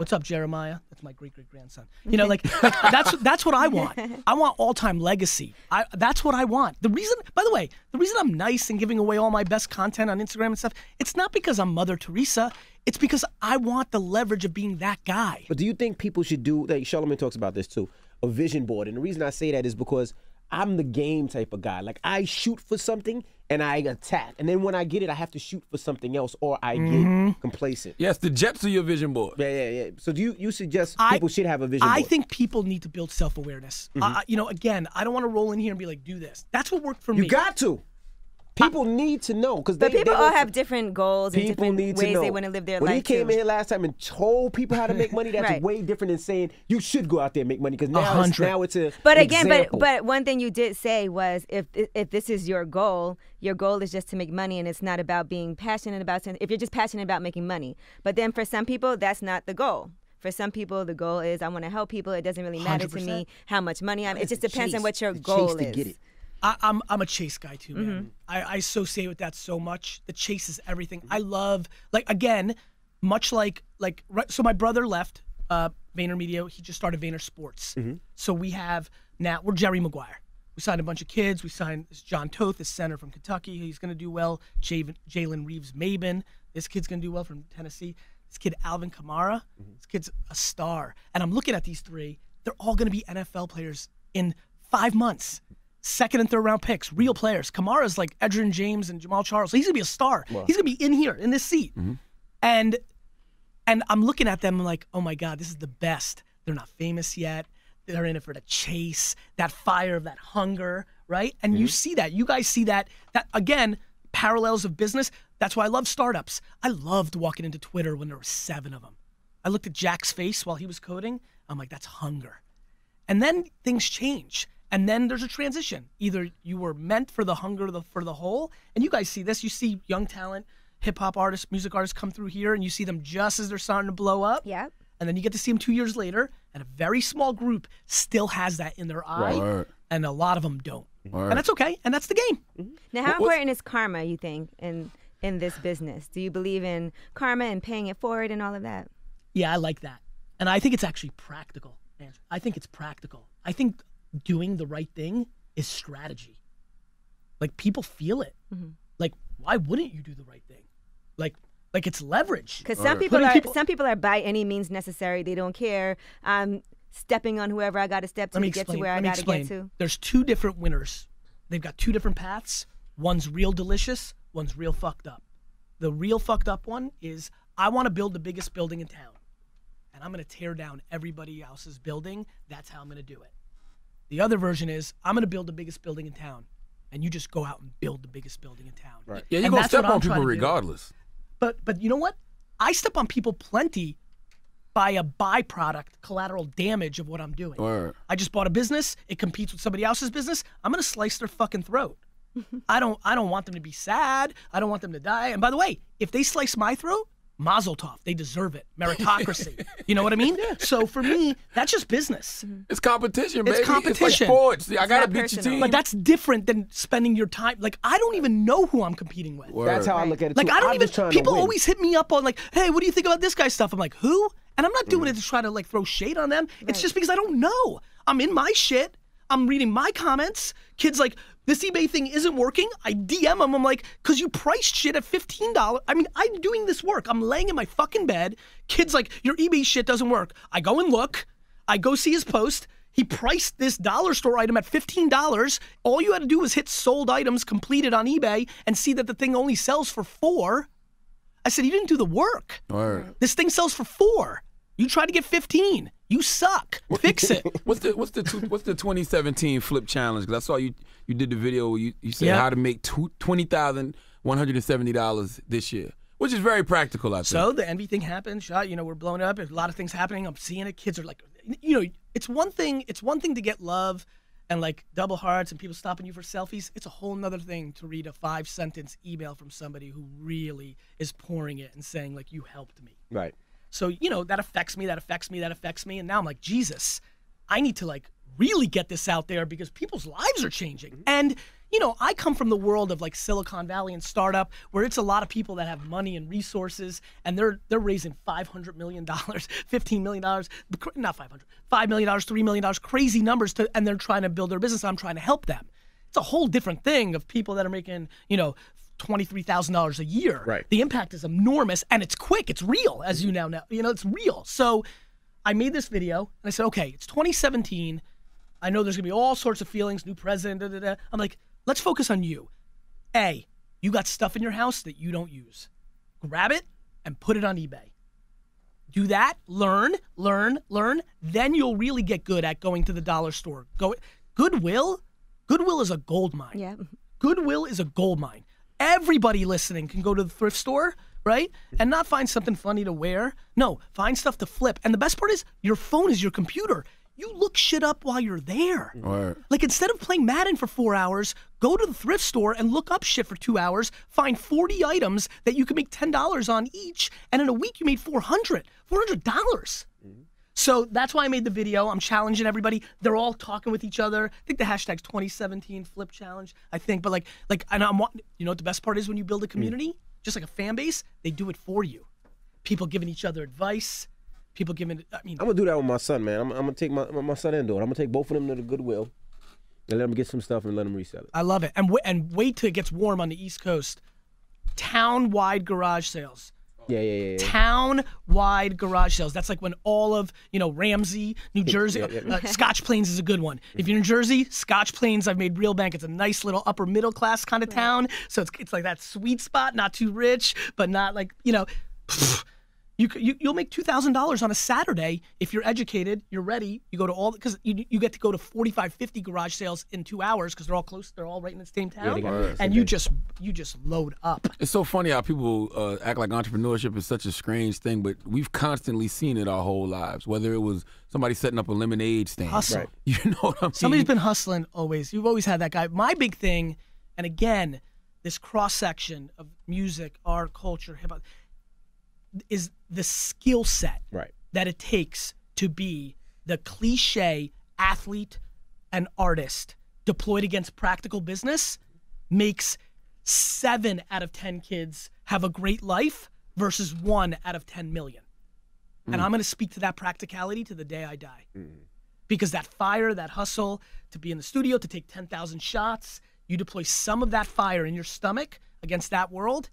[SPEAKER 3] What's up, Jeremiah? That's my great great grandson. You know, like, like that's that's what I want. I want all time legacy. I that's what I want. The reason, by the way, the reason I'm nice and giving away all my best content on Instagram and stuff, it's not because I'm Mother Teresa. It's because I want the leverage of being that guy.
[SPEAKER 1] But do you think people should do? Like Charlamagne talks about this too, a vision board. And the reason I say that is because I'm the game type of guy. Like I shoot for something and I attack, and then when I get it, I have to shoot for something else, or I get mm-hmm. complacent.
[SPEAKER 2] yes, the Jets are your vision board.
[SPEAKER 1] Yeah, yeah, yeah. So do you you suggest
[SPEAKER 3] I-
[SPEAKER 1] people should have a vision
[SPEAKER 3] I
[SPEAKER 1] board?
[SPEAKER 3] I think people need to build self awareness. Mm-hmm. you know, again, I don't want to roll in here and be like, do this. That's what worked for
[SPEAKER 1] you
[SPEAKER 3] me.
[SPEAKER 1] You got to. People need to know because
[SPEAKER 4] but
[SPEAKER 1] they,
[SPEAKER 4] people
[SPEAKER 1] they
[SPEAKER 4] all have different goals and different
[SPEAKER 1] need
[SPEAKER 4] ways
[SPEAKER 1] to know.
[SPEAKER 4] they want to live their
[SPEAKER 1] when
[SPEAKER 4] life.
[SPEAKER 1] he came
[SPEAKER 4] too.
[SPEAKER 1] in here last time and told people how to make money, that's
[SPEAKER 4] Right.
[SPEAKER 1] way different than saying you should go out there and make money. Because now, it's, now it's a
[SPEAKER 4] But again, but
[SPEAKER 1] example.
[SPEAKER 4] but one thing you did say was if if this is your goal, your goal is just to make money, and it's not about being passionate about. something. If you're just passionate about making money, but then for some people, that's not the goal. For some people, the goal is I want to help people. It doesn't really matter to me how much money I'm. It just
[SPEAKER 1] the
[SPEAKER 4] depends on what your
[SPEAKER 1] The chase
[SPEAKER 4] goal
[SPEAKER 1] to
[SPEAKER 4] is.
[SPEAKER 3] I, I'm I'm a chase guy too, man.
[SPEAKER 4] Mm-hmm.
[SPEAKER 3] I, I associate with that so much. The chase is everything. I love like again, much like like right, so my brother left uh, VaynerMedia. He just started Vayner Sports.
[SPEAKER 1] Mm-hmm.
[SPEAKER 3] So we have now we're Jerry Maguire. We signed a bunch of kids. We signed this Jon Toth, this center from Kentucky. He's going to do well. Jalen Reeves-Maybin. This kid's going to do well from Tennessee. This kid Alvin Kamara.
[SPEAKER 1] Mm-hmm.
[SPEAKER 3] This kid's a star. And I'm looking at these three. They're all going to be NFL players in five months. Second and third round picks, real players. Kamara's like Edgerrin James and Jamaal Charles. He's gonna be a star. He's gonna be in here in this seat. Mm-hmm. And and I'm looking at them I'm like, oh my God, this is the best. They're not famous yet. They're in it for the chase, that fire of that hunger, right? And you mm-hmm. see that. You guys see that. That again, parallels of business. That's why I love startups. I loved walking into Twitter when there were seven of them. I looked at Jack's face while he was coding. I'm like, that's hunger. And then things change. And then there's a transition. Either you were meant for the hunger the, for the whole, and you guys see this. You see young talent, hip hop artists, music artists come through here, and you see them just as they're starting to blow up.
[SPEAKER 4] Yep.
[SPEAKER 3] And then you get to see them two years later, and a very small group still has that in their eye,
[SPEAKER 2] Word.
[SPEAKER 3] and a lot of them don't.
[SPEAKER 2] Word.
[SPEAKER 3] And that's okay, and that's the game. Mm-hmm.
[SPEAKER 4] Now, how
[SPEAKER 2] What-
[SPEAKER 4] important is karma? You think in in this business? Do you believe in karma and paying it forward and all of that?
[SPEAKER 3] Yeah, I like that. And I think it's actually practical. I think it's practical. I think doing the right thing is strategy. Like people feel it. Mm-hmm. Like why wouldn't you do the right thing? Like like it's leverage.
[SPEAKER 4] Because some people
[SPEAKER 3] Putting
[SPEAKER 4] are
[SPEAKER 3] people-
[SPEAKER 4] some people are by any means necessary. They don't care. I'm stepping on whoever I got to step to
[SPEAKER 3] Let me
[SPEAKER 4] to get
[SPEAKER 3] explain.
[SPEAKER 4] to where I
[SPEAKER 3] Let me
[SPEAKER 4] got to
[SPEAKER 3] explain.
[SPEAKER 4] get to.
[SPEAKER 3] There's two different winners. They've got two different paths. One's real delicious, one's real fucked up. The real fucked up one is I want to build the biggest building in town. and I'm going to tear down everybody else's building. That's how I'm going to do it. The other version is I'm going to build the biggest building in town, and you just go out and build the biggest building in town.
[SPEAKER 1] Right.
[SPEAKER 2] Yeah, you're
[SPEAKER 3] And
[SPEAKER 2] gonna step on people
[SPEAKER 3] trying to do.
[SPEAKER 2] regardless.
[SPEAKER 3] But but you know what? I step on people plenty by a byproduct, collateral damage of what I'm doing.
[SPEAKER 2] Word.
[SPEAKER 3] I just bought a business. It competes with somebody else's business. I'm gonna slice their fucking throat. I don't I don't want them to be sad. I don't want them to die. And by the way, if they slice my throat, Mazel tov. They deserve it. Meritocracy. you know what I mean? Yeah. So for me, that's just business. Mm-hmm.
[SPEAKER 2] It's competition,
[SPEAKER 3] It's
[SPEAKER 2] baby. It's
[SPEAKER 3] competition.
[SPEAKER 2] like sports. I gotta
[SPEAKER 4] not
[SPEAKER 2] beat your
[SPEAKER 4] personal.
[SPEAKER 2] team.
[SPEAKER 3] But that's different than spending your time. Like I don't even know who I'm competing with.
[SPEAKER 2] Word.
[SPEAKER 1] That's how I look at it.
[SPEAKER 3] Like
[SPEAKER 1] too.
[SPEAKER 3] I don't
[SPEAKER 1] I'm
[SPEAKER 3] even.
[SPEAKER 1] just
[SPEAKER 3] People always hit me up on like, "Hey, what do you think about this guy's stuff?" I'm like, "Who?" And I'm not doing mm-hmm. it to try to like throw shade on them. It's just because I don't know. I'm in my shit. I'm reading my comments. Kids like this eBay thing isn't working. I DM him. I'm like, "Cause you priced shit at fifteen dollars." I mean, I'm doing this work. I'm laying in my fucking bed. Kids like, "Your eBay shit doesn't work." I go and look. I go see his post. He priced this dollar store item at $15. All you had to do was hit sold items completed on eBay and see that the thing only sells for four. I said, You didn't do the work. This thing sells for four. You tried to get 15. You suck. Fix it.
[SPEAKER 2] What's the what's the two, what's the 2017 flip challenge? Because I saw you you did the video where you, you said
[SPEAKER 3] Yeah.
[SPEAKER 2] how to make two, twenty thousand one hundred and seventy dollars this year, which is very practical. I think.
[SPEAKER 3] So the envy thing happened. Shot. You know, we're blowing up. There's a lot of things happening. I'm seeing it. Kids are like, you know, it's one thing. It's one thing to get love and like double hearts and people stopping you for selfies. It's a whole nother thing to read a five sentence email from somebody who really is pouring it and saying like, you helped me.
[SPEAKER 1] Right.
[SPEAKER 3] So, you know, that affects me, that affects me, that affects me. And now I'm like, Jesus, I need to like really get this out there because people's lives are changing. Mm-hmm. And, you know, I come from the world of like Silicon Valley and startup where it's a lot of people that have money and resources and they're they're raising five hundred million dollars, fifteen million dollars, not five hundred, five million dollars, three million dollars, crazy numbers to and they're trying to build their business. I'm trying to help them. It's a whole different thing of people that are making, you know, twenty-three thousand dollars a year.
[SPEAKER 1] Right.
[SPEAKER 3] The impact is enormous and it's quick. It's real, as you now know. You know, it's real. So I made this video and I said, okay, it's 2017. I know there's gonna be all sorts of feelings, new president, da da da. I'm like, let's focus on you. A, you got stuff in your house that you don't use. Grab it and put it on eBay. Do that, learn, learn, learn. Then you'll really get good at going to the dollar store. Go Goodwill. Goodwill is a gold mine.
[SPEAKER 4] Yeah.
[SPEAKER 3] Goodwill is a gold mine. Everybody listening can go to the thrift store, right? And not find something funny to wear. No, find stuff to flip. And the best part is your phone is your computer. You look shit up while you're there.
[SPEAKER 2] Word.
[SPEAKER 3] Like instead of playing Madden for four hours, go to the thrift store and look up shit for two hours. Find 40 items that you can make $10 on each. And in a week, you made 400 $400. So that's why I made the video. I'm challenging everybody. They're all talking with each other. I think the hashtag's 2017 Flip Challenge. I think, but like, like, and I'm, you know what the best part is when you build a mm. community, just like a fan base, they do it for you. People giving each other advice. People giving, I mean,
[SPEAKER 1] I'm gonna do that with my son, man. I'm, I'm gonna take my my son and daughter. I'm gonna take both of them to the Goodwill and let them get some stuff and let them resell it.
[SPEAKER 3] I love it. And w- and wait till it gets warm on the East Coast. Town wide garage sales.
[SPEAKER 1] Yeah, yeah, yeah. yeah.
[SPEAKER 3] Town wide garage sales. That's like when all of you know Ramsey, New Jersey,
[SPEAKER 1] Yeah, yeah.
[SPEAKER 3] Uh, Scotch Plains is a good one. If you're in Jersey, Scotch Plains, I've made real bank. It's a nice little upper middle class kind of town. So it's it's like that sweet spot, not too rich, but not like you know. You, c- you you'll make two thousand dollars on a Saturday if you're educated, you're ready. You go to all because you, you get to go to 45, 50 garage sales in two hours because they're all close. They're all right in the same town,
[SPEAKER 1] they got it.
[SPEAKER 3] and you just you just load up.
[SPEAKER 2] It's so funny how people uh, act like entrepreneurship is such a strange thing, but we've constantly seen it our whole lives. Whether it was somebody setting up a lemonade stand,
[SPEAKER 3] Hustle.
[SPEAKER 1] Right.
[SPEAKER 2] You know what I mean?
[SPEAKER 3] Somebody's been hustling always. You've always had that guy. My big thing, and again, this cross section of music, art, culture, hip hop, is the skill set
[SPEAKER 1] Right.
[SPEAKER 3] that it takes to be the cliche athlete and artist deployed against practical business makes seven out of 10 kids have a great life versus one out of 10 million. And hmm. I'm going to speak to that practicality to the day I die. Hmm. Because that fire, that hustle to be in the studio, to take 10,000 shots, you deploy some of that fire in your stomach against that world.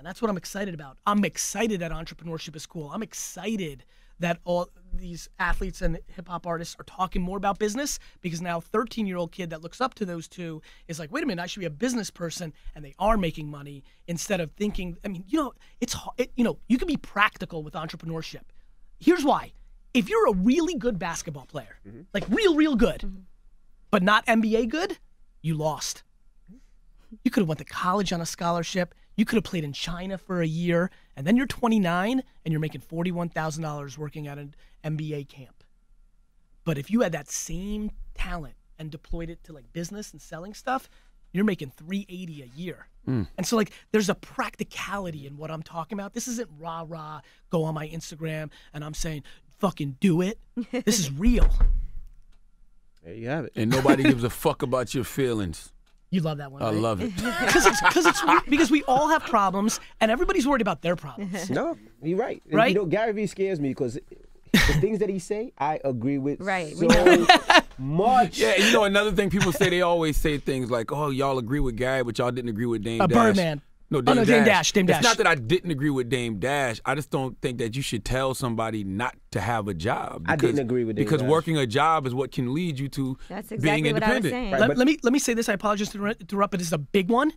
[SPEAKER 3] And that's what I'm excited about. I'm excited that entrepreneurship is cool. I'm excited that all these athletes and hip hop artists are talking more about business because now 13 year old kid that looks up to those two is like, wait a minute, I should be a business person, and they are making money instead of thinking. I mean, you know, it's it, you know, you can be practical with entrepreneurship. Here's why: if you're a really good basketball player, mm-hmm. like real, real good, mm-hmm. but not NBA good, you lost. You could have went to college on a scholarship. You could have played in China for a year, and then you're 29 and you're making $41,000 working at an NBA camp. But if you had that same talent and deployed it to like business and selling stuff, you're making 380 a year. Hmm. And so like there's a practicality in what I'm talking about. This isn't rah rah go on my Instagram and I'm saying fucking do it. This is real.
[SPEAKER 1] There you have it.
[SPEAKER 2] And nobody gives a fuck about your feelings.
[SPEAKER 3] You love that one.
[SPEAKER 2] I love it.
[SPEAKER 3] because it's because it's because we all have problems and everybody's worried about their problems.
[SPEAKER 1] No, you're right.
[SPEAKER 3] Right?
[SPEAKER 1] You know, Gary Vee scares me because the things that he say, I agree with
[SPEAKER 4] Right,
[SPEAKER 1] so much.
[SPEAKER 2] Yeah, you know another thing people say they always say things like, "Oh, y'all agree with Gary, but y'all didn't agree with Dame
[SPEAKER 3] Uh,
[SPEAKER 2] Dash."
[SPEAKER 3] Birdman.
[SPEAKER 2] No,
[SPEAKER 3] Oh,
[SPEAKER 2] Dame,
[SPEAKER 3] no,
[SPEAKER 2] Dash.
[SPEAKER 3] Dame Dash, Dame
[SPEAKER 2] It's not that I didn't agree with Dame Dash. I just don't think that you should tell somebody not to have a job.
[SPEAKER 1] I didn't agree with Dame
[SPEAKER 2] because
[SPEAKER 1] Dash.
[SPEAKER 2] working a job is what can lead you to
[SPEAKER 4] That's
[SPEAKER 2] being
[SPEAKER 4] exactly what I was saying.
[SPEAKER 1] Right,
[SPEAKER 3] let, let me let me say this. I apologize to interrupt, but this is a big one.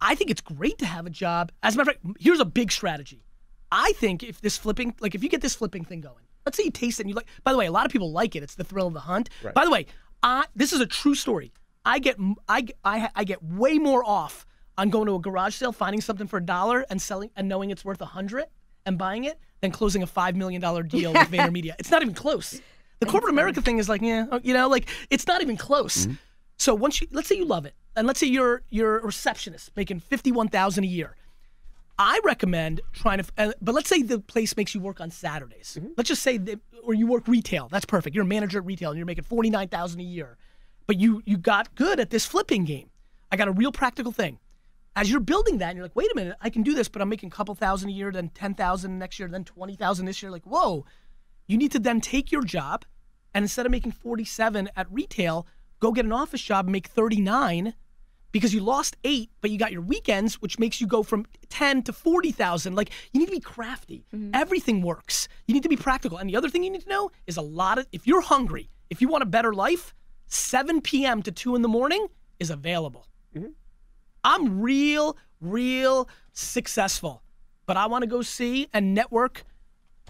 [SPEAKER 3] I think it's great to have a job. As a matter of fact, here's a big strategy. I think if this flipping, like if you get this flipping thing going, let's say you taste it and you like. By the way, a lot of people like it. It's the thrill of the hunt.
[SPEAKER 1] Right.
[SPEAKER 3] By the way, I this is a true story. I get I I I get way more off on going to a garage sale, finding something for a dollar and selling and knowing it's worth a hundred and buying it than closing a five million dollar deal with VaynerMedia. It's not even close. The corporate America thing is like, yeah, you know, like it's not even close. So once you let's say you love it, and let's say you're you're a receptionist making fifty one thousand a year. I recommend trying to, uh, but let's say the place makes you work on Saturdays. Let's just say, that, or you work retail. That's perfect. You're a manager at retail and you're making forty nine thousand a year, but you you got good at this flipping game. I got a real practical thing. As you're building that, and you're like, wait a minute, I can do this, but I'm making a couple thousand a year, then ten thousand next year, then twenty thousand this year. Like, whoa, you need to then take your job, and instead of making forty seven at retail, go get an office job and make thirty nine because you lost eight, but you got your weekends, which makes you go from 10 to 40,000. Like, you need to be crafty. Mm-hmm. Everything works. You need to be practical. And the other thing you need to know is a lot of, if you're hungry, if you want a better life, 7 p.m. to 2 in the morning is available. Mm-hmm. I'm real, real successful, but I want to go see and network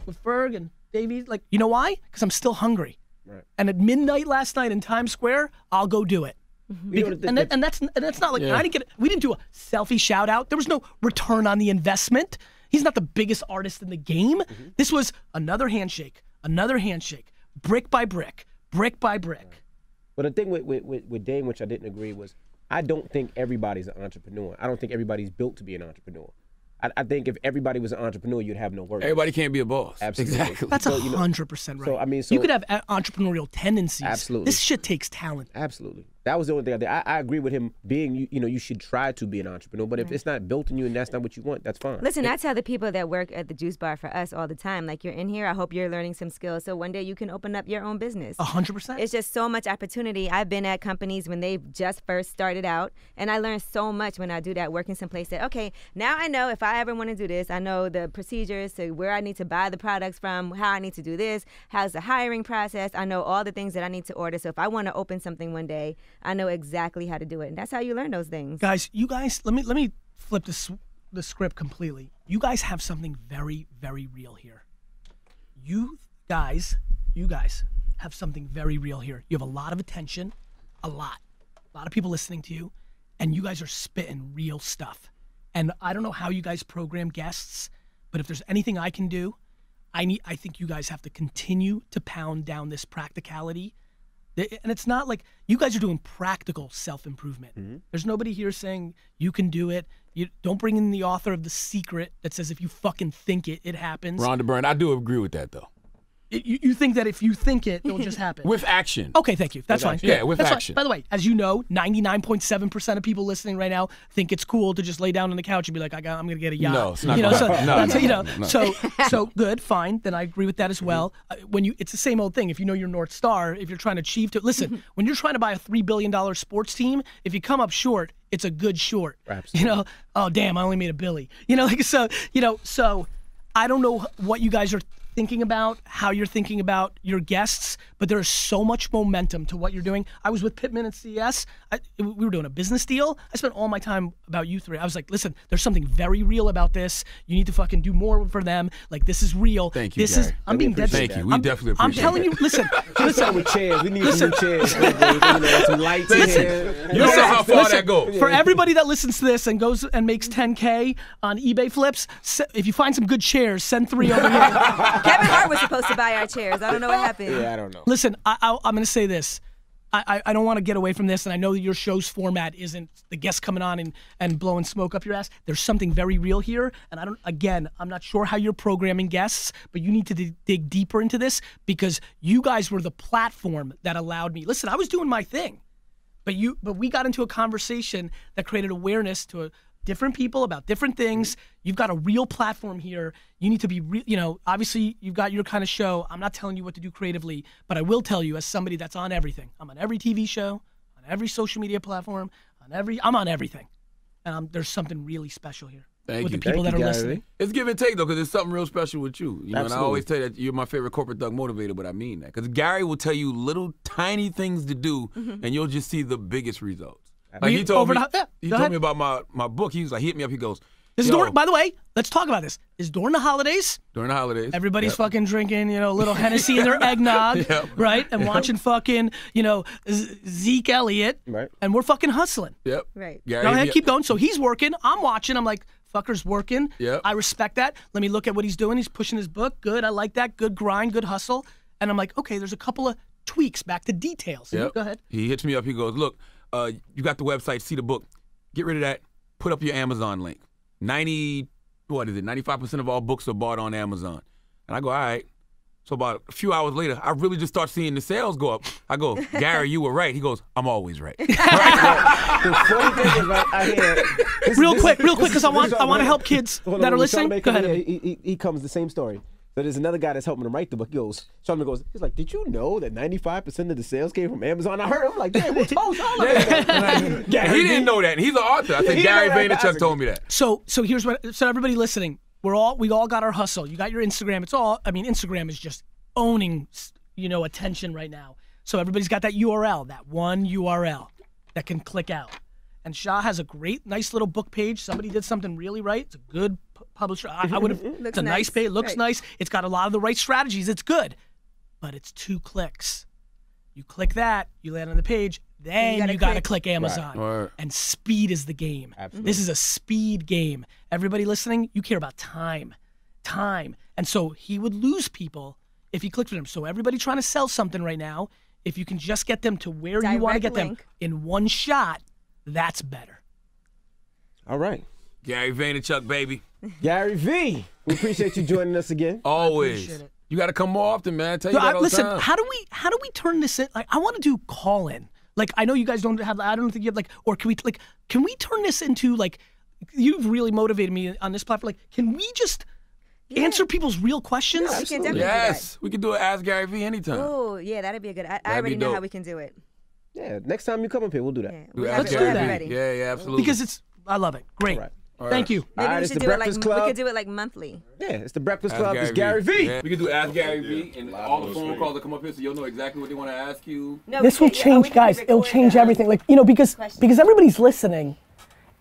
[SPEAKER 3] with Ferg and Davey. Like, you know why? Because I'm still hungry.
[SPEAKER 1] Right.
[SPEAKER 3] And at midnight last night in Times Square, I'll go do it.
[SPEAKER 1] You know,
[SPEAKER 3] Because- and, that, and that's and that's not like I didn't get we didn't do a selfie shout out. There was no return on the investment. He's not the biggest artist in the game.
[SPEAKER 1] Mm-hmm.
[SPEAKER 3] This was another handshake, another handshake, brick by brick, brick by brick.
[SPEAKER 1] But the thing with, with, with, with Dame, which I didn't agree, was I don't think everybody's an entrepreneur. I don't think everybody's built to be an entrepreneur. I, I think if everybody was an entrepreneur, you'd have no work.
[SPEAKER 2] Everybody can't be a boss.
[SPEAKER 1] Absolutely.
[SPEAKER 2] Exactly.
[SPEAKER 3] That's
[SPEAKER 1] So,
[SPEAKER 3] a
[SPEAKER 1] you know,
[SPEAKER 3] hundred percent right.
[SPEAKER 1] so, I mean, so, you
[SPEAKER 3] could have entrepreneurial tendencies.
[SPEAKER 1] Absolutely.
[SPEAKER 3] This shit takes talent.
[SPEAKER 1] Absolutely. That was the only thing I did. I, I agree with him being, you, you know, you should try to be an entrepreneur. But if it's not built in you and that's not what you want, that's fine.
[SPEAKER 4] Listen, I tell the people that work at the juice bar for us all the time, like you're in here, I hope you're learning some skills. So one day you can open up your own business.
[SPEAKER 3] A hundred percent.
[SPEAKER 4] It's just so much opportunity. I've been at companies when they just first started out, and I learned so much when I do that, working someplace that, okay, now I know if I ever want to do this, I know the procedures to where I need to buy the products from, how I need to do this, how's the hiring process. I know all the things that I need to order. So if I want to open something one day, I know exactly how to do it. And that's how you learn those things.
[SPEAKER 3] guys you guys let me let me flip this the script completely you guys have something very very real here you guys you guys have something very real here you have a lot of attention a lot a lot of people listening to you and you guys are spitting real stuff and i don't know how you guys program guests but if there's anything i can do i need i think you guys have to continue to pound down this practicality and it's not like you guys are doing practical self-improvement. Mm-hmm. There's nobody here saying you can do it. You don't bring in the author of the secret that says if you fucking think it it happens.
[SPEAKER 2] Rhonda Byrne, I do agree with that though.
[SPEAKER 3] It- you, you think that if you think it it'll just happen
[SPEAKER 2] With action.
[SPEAKER 3] Okay, thank you. That's fine.
[SPEAKER 2] Yeah, with
[SPEAKER 3] That's fine.
[SPEAKER 2] action.
[SPEAKER 3] By the way, as you know, 99.7% of people listening right now think it's cool to just lay down on the couch and be like, I got, I'm going to get a yacht.
[SPEAKER 2] No, it's not
[SPEAKER 3] you know, so,
[SPEAKER 2] No, no,
[SPEAKER 3] you know,
[SPEAKER 2] no.
[SPEAKER 3] so so good, fine. Then I agree with that as well.
[SPEAKER 2] Mm-hmm.
[SPEAKER 3] Uh, when you, it's the same old thing. If you know your north star, if you're trying to achieve to listen, when you're trying to buy a three billion dollar sports team, if you come up short, it's a good short.
[SPEAKER 1] Absolutely.
[SPEAKER 3] You know, oh damn, I only made a billy. You know, like so, you know, so I don't know what you guys are thinking about, how you're thinking about your guests, but there is so much momentum to what you're doing. I was with Pittman at CES. I, we were doing a business deal. I spent all my time about you three. I was like, listen, there's something very real about this. You need to fucking do more for them. Like this is real.
[SPEAKER 2] Thank you,
[SPEAKER 3] This is. I'm
[SPEAKER 1] We
[SPEAKER 3] being dead.
[SPEAKER 1] appreciate
[SPEAKER 2] Thank you. We
[SPEAKER 3] I'm,
[SPEAKER 2] definitely
[SPEAKER 3] I'm
[SPEAKER 2] appreciate
[SPEAKER 3] telling
[SPEAKER 2] that.
[SPEAKER 3] you. Listen.
[SPEAKER 1] Some
[SPEAKER 3] listen.
[SPEAKER 1] with chairs. We need some new chairs. you know, some lights in here.
[SPEAKER 2] You know how far that goes.
[SPEAKER 3] For everybody that listens to this and goes and makes 10k on eBay flips, if you find some good chairs, send three over here.
[SPEAKER 4] Kevin Hart was supposed to buy our chairs. I don't know what happened.
[SPEAKER 1] Yeah, I don't know.
[SPEAKER 3] Listen, I, I, I'm going to say this. I, I, I don't want to get away from this, and I know that your show's format isn't the guests coming on and, and blowing smoke up your ass. There's something very real here, and I don't. Again, I'm not sure how you're programming guests, but you need to dig, dig deeper into this because you guys were the platform that allowed me. Listen, I was doing my thing, but you but we got into a conversation that created awareness to a, different people about different things you've got a real platform here you need to be re- you know obviously you've got your kind of show i'm not telling you what to do creatively but i will tell you as somebody that's on everything i'm on every tv show on every social media platform on every i'm on everything and um, there's something really special here
[SPEAKER 2] Thank
[SPEAKER 3] with
[SPEAKER 2] you.
[SPEAKER 3] the people
[SPEAKER 1] Thank
[SPEAKER 3] that
[SPEAKER 1] you,
[SPEAKER 3] are
[SPEAKER 1] Gary.
[SPEAKER 3] listening
[SPEAKER 2] It's give and take though, because there's something real special with you. You know, and I always tell you that you're my favorite corporate thug motivator, but I mean that because Gary will tell you little tiny things to do, and you'll just see the biggest results. Like
[SPEAKER 3] You-
[SPEAKER 2] he told
[SPEAKER 3] over
[SPEAKER 2] me,
[SPEAKER 3] yeah,
[SPEAKER 2] he told
[SPEAKER 3] ahead.
[SPEAKER 2] me about my my book. He was like, he hit me up. He goes,
[SPEAKER 3] this is
[SPEAKER 2] "Yo,
[SPEAKER 3] during, by the way let's talk about this is during the holidays
[SPEAKER 2] during the holidays,
[SPEAKER 3] Everybody's fucking drinking, you know, a little Hennessy in their eggnog,
[SPEAKER 2] Yep.
[SPEAKER 3] right? And watching fucking, you know, Z- Zeke Elliott.
[SPEAKER 1] Right.
[SPEAKER 3] And we're fucking hustling.
[SPEAKER 2] Yep.
[SPEAKER 4] Right.
[SPEAKER 2] Yeah,
[SPEAKER 3] Go ahead,
[SPEAKER 2] me-
[SPEAKER 3] keep going. So he's working. I'm watching. I'm like, fucker's working.
[SPEAKER 2] Yep.
[SPEAKER 3] I respect that. Let me look at what he's doing. He's pushing his book. Good. I like that. Good grind. Good hustle. And I'm like, okay, there's a couple of tweaks back to details.
[SPEAKER 2] Yep.
[SPEAKER 3] Go ahead.
[SPEAKER 2] He hits me up. He goes, "Look, uh, you got the website. See the book. Get rid of that. Put up your Amazon link. Ninety, what is it? Ninety-five percent of all books are bought on Amazon." And I go, "All right." So about a few hours later, I really just start seeing the sales go up. I go, "Gary, you were right." He goes, "I'm always right."
[SPEAKER 1] The funny thing is, right, I this-
[SPEAKER 3] Real
[SPEAKER 1] this-
[SPEAKER 3] quick, real quick, because I want I want to help kids
[SPEAKER 1] Hold on,
[SPEAKER 3] that are listening.
[SPEAKER 1] Charlamagne
[SPEAKER 3] Go ahead.
[SPEAKER 1] He, he, he comes the same story. So there's another guy that's helping him write the book. He goes, Charlamagne goes, he's like, did you know that 95% of the sales came from Amazon? I heard. I'm like, damn, what's told Charlamagne that? Gary
[SPEAKER 2] he didn't know that. And he's an author. I
[SPEAKER 1] think
[SPEAKER 2] Gary
[SPEAKER 1] didn't know that.
[SPEAKER 2] Vaynerchuk told me that.
[SPEAKER 3] So so here's what so everybody listening, we're all we all got our hustle. You got your Instagram. It's all I mean Instagram is just owning you know attention right now. So everybody's got that URL, that one URL that can click out. And Shah has a great nice little book page. Somebody did something really right. It's a good pu- publisher. I, I mm-hmm, would have mm-hmm. it's
[SPEAKER 4] Looks
[SPEAKER 3] a nice
[SPEAKER 4] nice.
[SPEAKER 3] page, looks
[SPEAKER 4] Right.
[SPEAKER 3] nice. It's got a lot of the right strategies. It's good. But it's two clicks. You click that, you land on the page, then you
[SPEAKER 4] gotta
[SPEAKER 3] got to
[SPEAKER 4] click.
[SPEAKER 3] click Amazon.
[SPEAKER 2] Right.
[SPEAKER 3] And speed is the game.
[SPEAKER 1] Absolutely.
[SPEAKER 3] This is a speed game. Everybody listening, you care about time. Time. And so he would lose people if he clicked with him. So everybody trying to sell something right now, if you can just get them to where you want to
[SPEAKER 4] Direct
[SPEAKER 3] get them in one shot, that's better.
[SPEAKER 1] All right.
[SPEAKER 2] Gary Vaynerchuk, baby.
[SPEAKER 1] Gary V, we appreciate you joining us again.
[SPEAKER 2] Always.
[SPEAKER 3] appreciate it.
[SPEAKER 2] You got to come more often, man. I tell you
[SPEAKER 3] So,
[SPEAKER 2] that
[SPEAKER 3] I-
[SPEAKER 2] all
[SPEAKER 3] listen,
[SPEAKER 2] the time.
[SPEAKER 3] how do we how do we turn this in? Like, I want to do call in. Like, I know you guys don't have. I don't think you have like, or can we like, can we turn this into like? You've really motivated me on this platform. Like, can we just answer people's real questions?
[SPEAKER 4] we can
[SPEAKER 1] Absolutely.
[SPEAKER 4] definitely
[SPEAKER 2] yes, we can do it. Ask Gary V anytime.
[SPEAKER 4] Oh, yeah, that'd be a good. I, I already know how we can do it.
[SPEAKER 1] Yeah, next time you come up here, we'll do that.
[SPEAKER 4] Yeah,
[SPEAKER 2] Do
[SPEAKER 4] we
[SPEAKER 2] Ask
[SPEAKER 4] have it,
[SPEAKER 3] do
[SPEAKER 4] we
[SPEAKER 2] Gary
[SPEAKER 4] have
[SPEAKER 3] that.
[SPEAKER 2] V. Yeah, yeah, absolutely.
[SPEAKER 3] Because it's, I love it. Great.
[SPEAKER 1] All right.
[SPEAKER 2] All
[SPEAKER 3] Thank
[SPEAKER 2] right.
[SPEAKER 3] you.
[SPEAKER 4] Maybe
[SPEAKER 1] All right,
[SPEAKER 4] we should do it like
[SPEAKER 1] Breakfast
[SPEAKER 4] we could do it like monthly.
[SPEAKER 1] Yeah, it's the Breakfast
[SPEAKER 2] Ask
[SPEAKER 1] Club. It's Gary V.
[SPEAKER 2] Yeah. We can do Ask Gary V, and all the phone calls that come up here, so you'll know exactly what they want to ask you.
[SPEAKER 4] No,
[SPEAKER 3] this will
[SPEAKER 4] can't- yeah, oh,
[SPEAKER 3] change, guys. It'll change everything. Like you know, because
[SPEAKER 4] Questions.
[SPEAKER 3] because everybody's listening,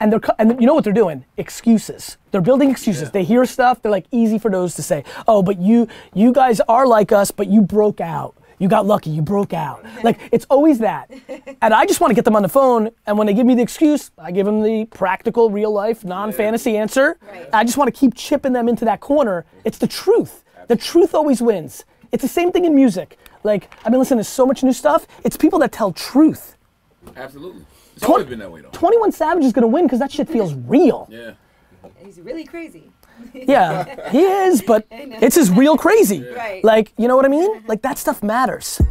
[SPEAKER 3] and they're and you know what they're doing? Excuses. They're building excuses. They hear stuff. They're like easy for those to say. Oh, but you you guys are like us, but you broke out. You got lucky. You broke out. Like it's always that. And I just want to get them on the phone. And when they give me the excuse, I give them the practical, real life, non-fantasy answer.
[SPEAKER 4] Right.
[SPEAKER 3] I just want to keep chipping them into that corner. It's the truth. The truth always wins. It's the same thing in music. Like I've been listening to so much new stuff. It's people that tell truth.
[SPEAKER 2] Absolutely. It's
[SPEAKER 3] Twen-
[SPEAKER 2] always been that way, though.
[SPEAKER 3] 21 Savage is gonna win because that shit feels real.
[SPEAKER 2] Yeah.
[SPEAKER 4] He's really crazy.
[SPEAKER 3] Yeah, he is, but it's his real crazy.
[SPEAKER 4] Right.
[SPEAKER 3] Like, you know what I mean? Like that stuff matters.